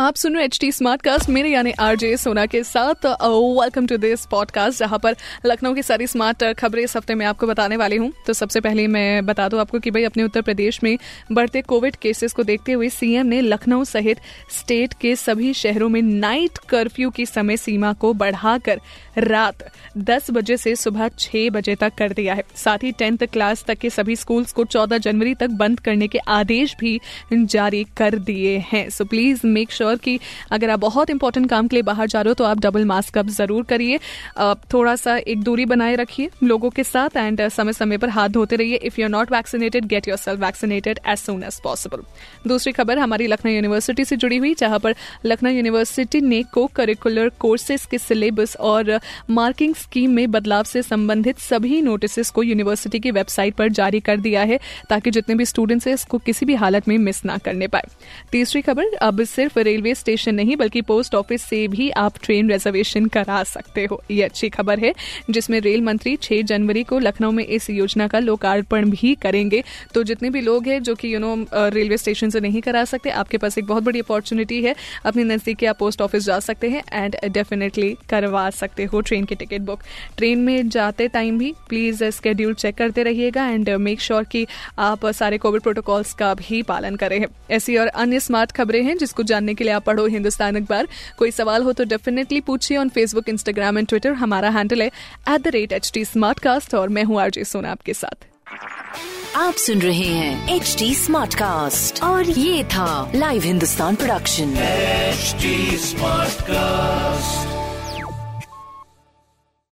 आप सुन रहे H T smart cast मेरे यानी आरजे सोना के साथ वेलकम टू दिस पॉडकास्ट जहाँ पर लखनऊ की सारी स्मार्ट खबरें इस हफ़्ते में आपको बताने वाली हूँ। तो सबसे पहले मैं बता दूँ आपको कि भाई अपने उत्तर प्रदेश में बढ़ते कोविड केसेस को देखते हुए सीएम ने लखनऊ सहित स्टेट के सभी शहरों में नाइट कर्फ्यू की समय सीमा को बढ़ाकर रात 10 बजे से सुबह छह बजे तक कर दिया है। साथ ही टेंथ क्लास तक के सभी स्कूल्स को 14 जनवरी तक बंद करने के आदेश भी जारी कर दिए हैं। सो प्लीज़ मेक श्योर कि अगर आप बहुत इंपॉर्टेंट काम के लिए बाहर जा रहे हो तो आप डबल मास्क अप ज़रूर करिए। थोड़ा सा एक दूरी बनाए रखिए लोगों के साथ एंड समय समय पर हाथ धोते रहिए। If you are not vaccinated get yourself vaccinated as soon as possible दूसरी खबर, हमारी लखनऊ यूनिवर्सिटी से जुड़ी हुई, जहाँ पर लखनऊ यूनिवर्सिटी ने को करिकुलर कोर्सेज के सिलेबस और मार्किंग स्कीम में बदलाव से संबंधित सभी नोटिस को यूनिवर्सिटी की वेबसाइट पर जारी कर दिया है, ताकि जितने भी स्टूडेंट्स हैं, इसको किसी भी हालत में मिस ना करने पाए। तीसरी खबर, अब सिर्फ़ रेलवे स्टेशन नहीं, बल्कि पोस्ट ऑफ़िस से भी आप ट्रेन रिजर्वेशन करा सकते हो। ये अच्छी खबर है, जिसमें रेल मंत्री 6 जनवरी को लखनऊ में इस योजना का लोकार्पण भी करेंगे। तो जितने भी लोग हैं, जो कि यू नो रेलवे स्टेशन से नहीं करा सकते, आपके पास एक बहुत बड़ी अपॉर्चुनिटी है। अपने नज़दीक आप पोस्ट ऑफ़िस जा सकते हैं एंड डेफिनेटली करवा सकते हो ट्रेन की टिकट बुक ट्रेन में जाते टाइम भी प्लीज़ स्केड्यूल चेक करते रहिएगा एंड मेक श्योर कि आप सारे कोविड प्रोटोकॉल्स का भी पालन करें। ऐसी और अन्य स्मार्ट खबरें हैं, जिसको जानने के लिए आप पढ़ो हिंदुस्तान अखबार। कोई सवाल हो तो डेफिनेटली पूछिए on Facebook Instagram and Twitter हमारा हैंडल है at the rate H T और मैं हूँ आरजे सोना आपके साथ। आप सुन रहे हैं एच डी स्मार्ट कास्ट और ये था live Hindustan production smart Smartcast.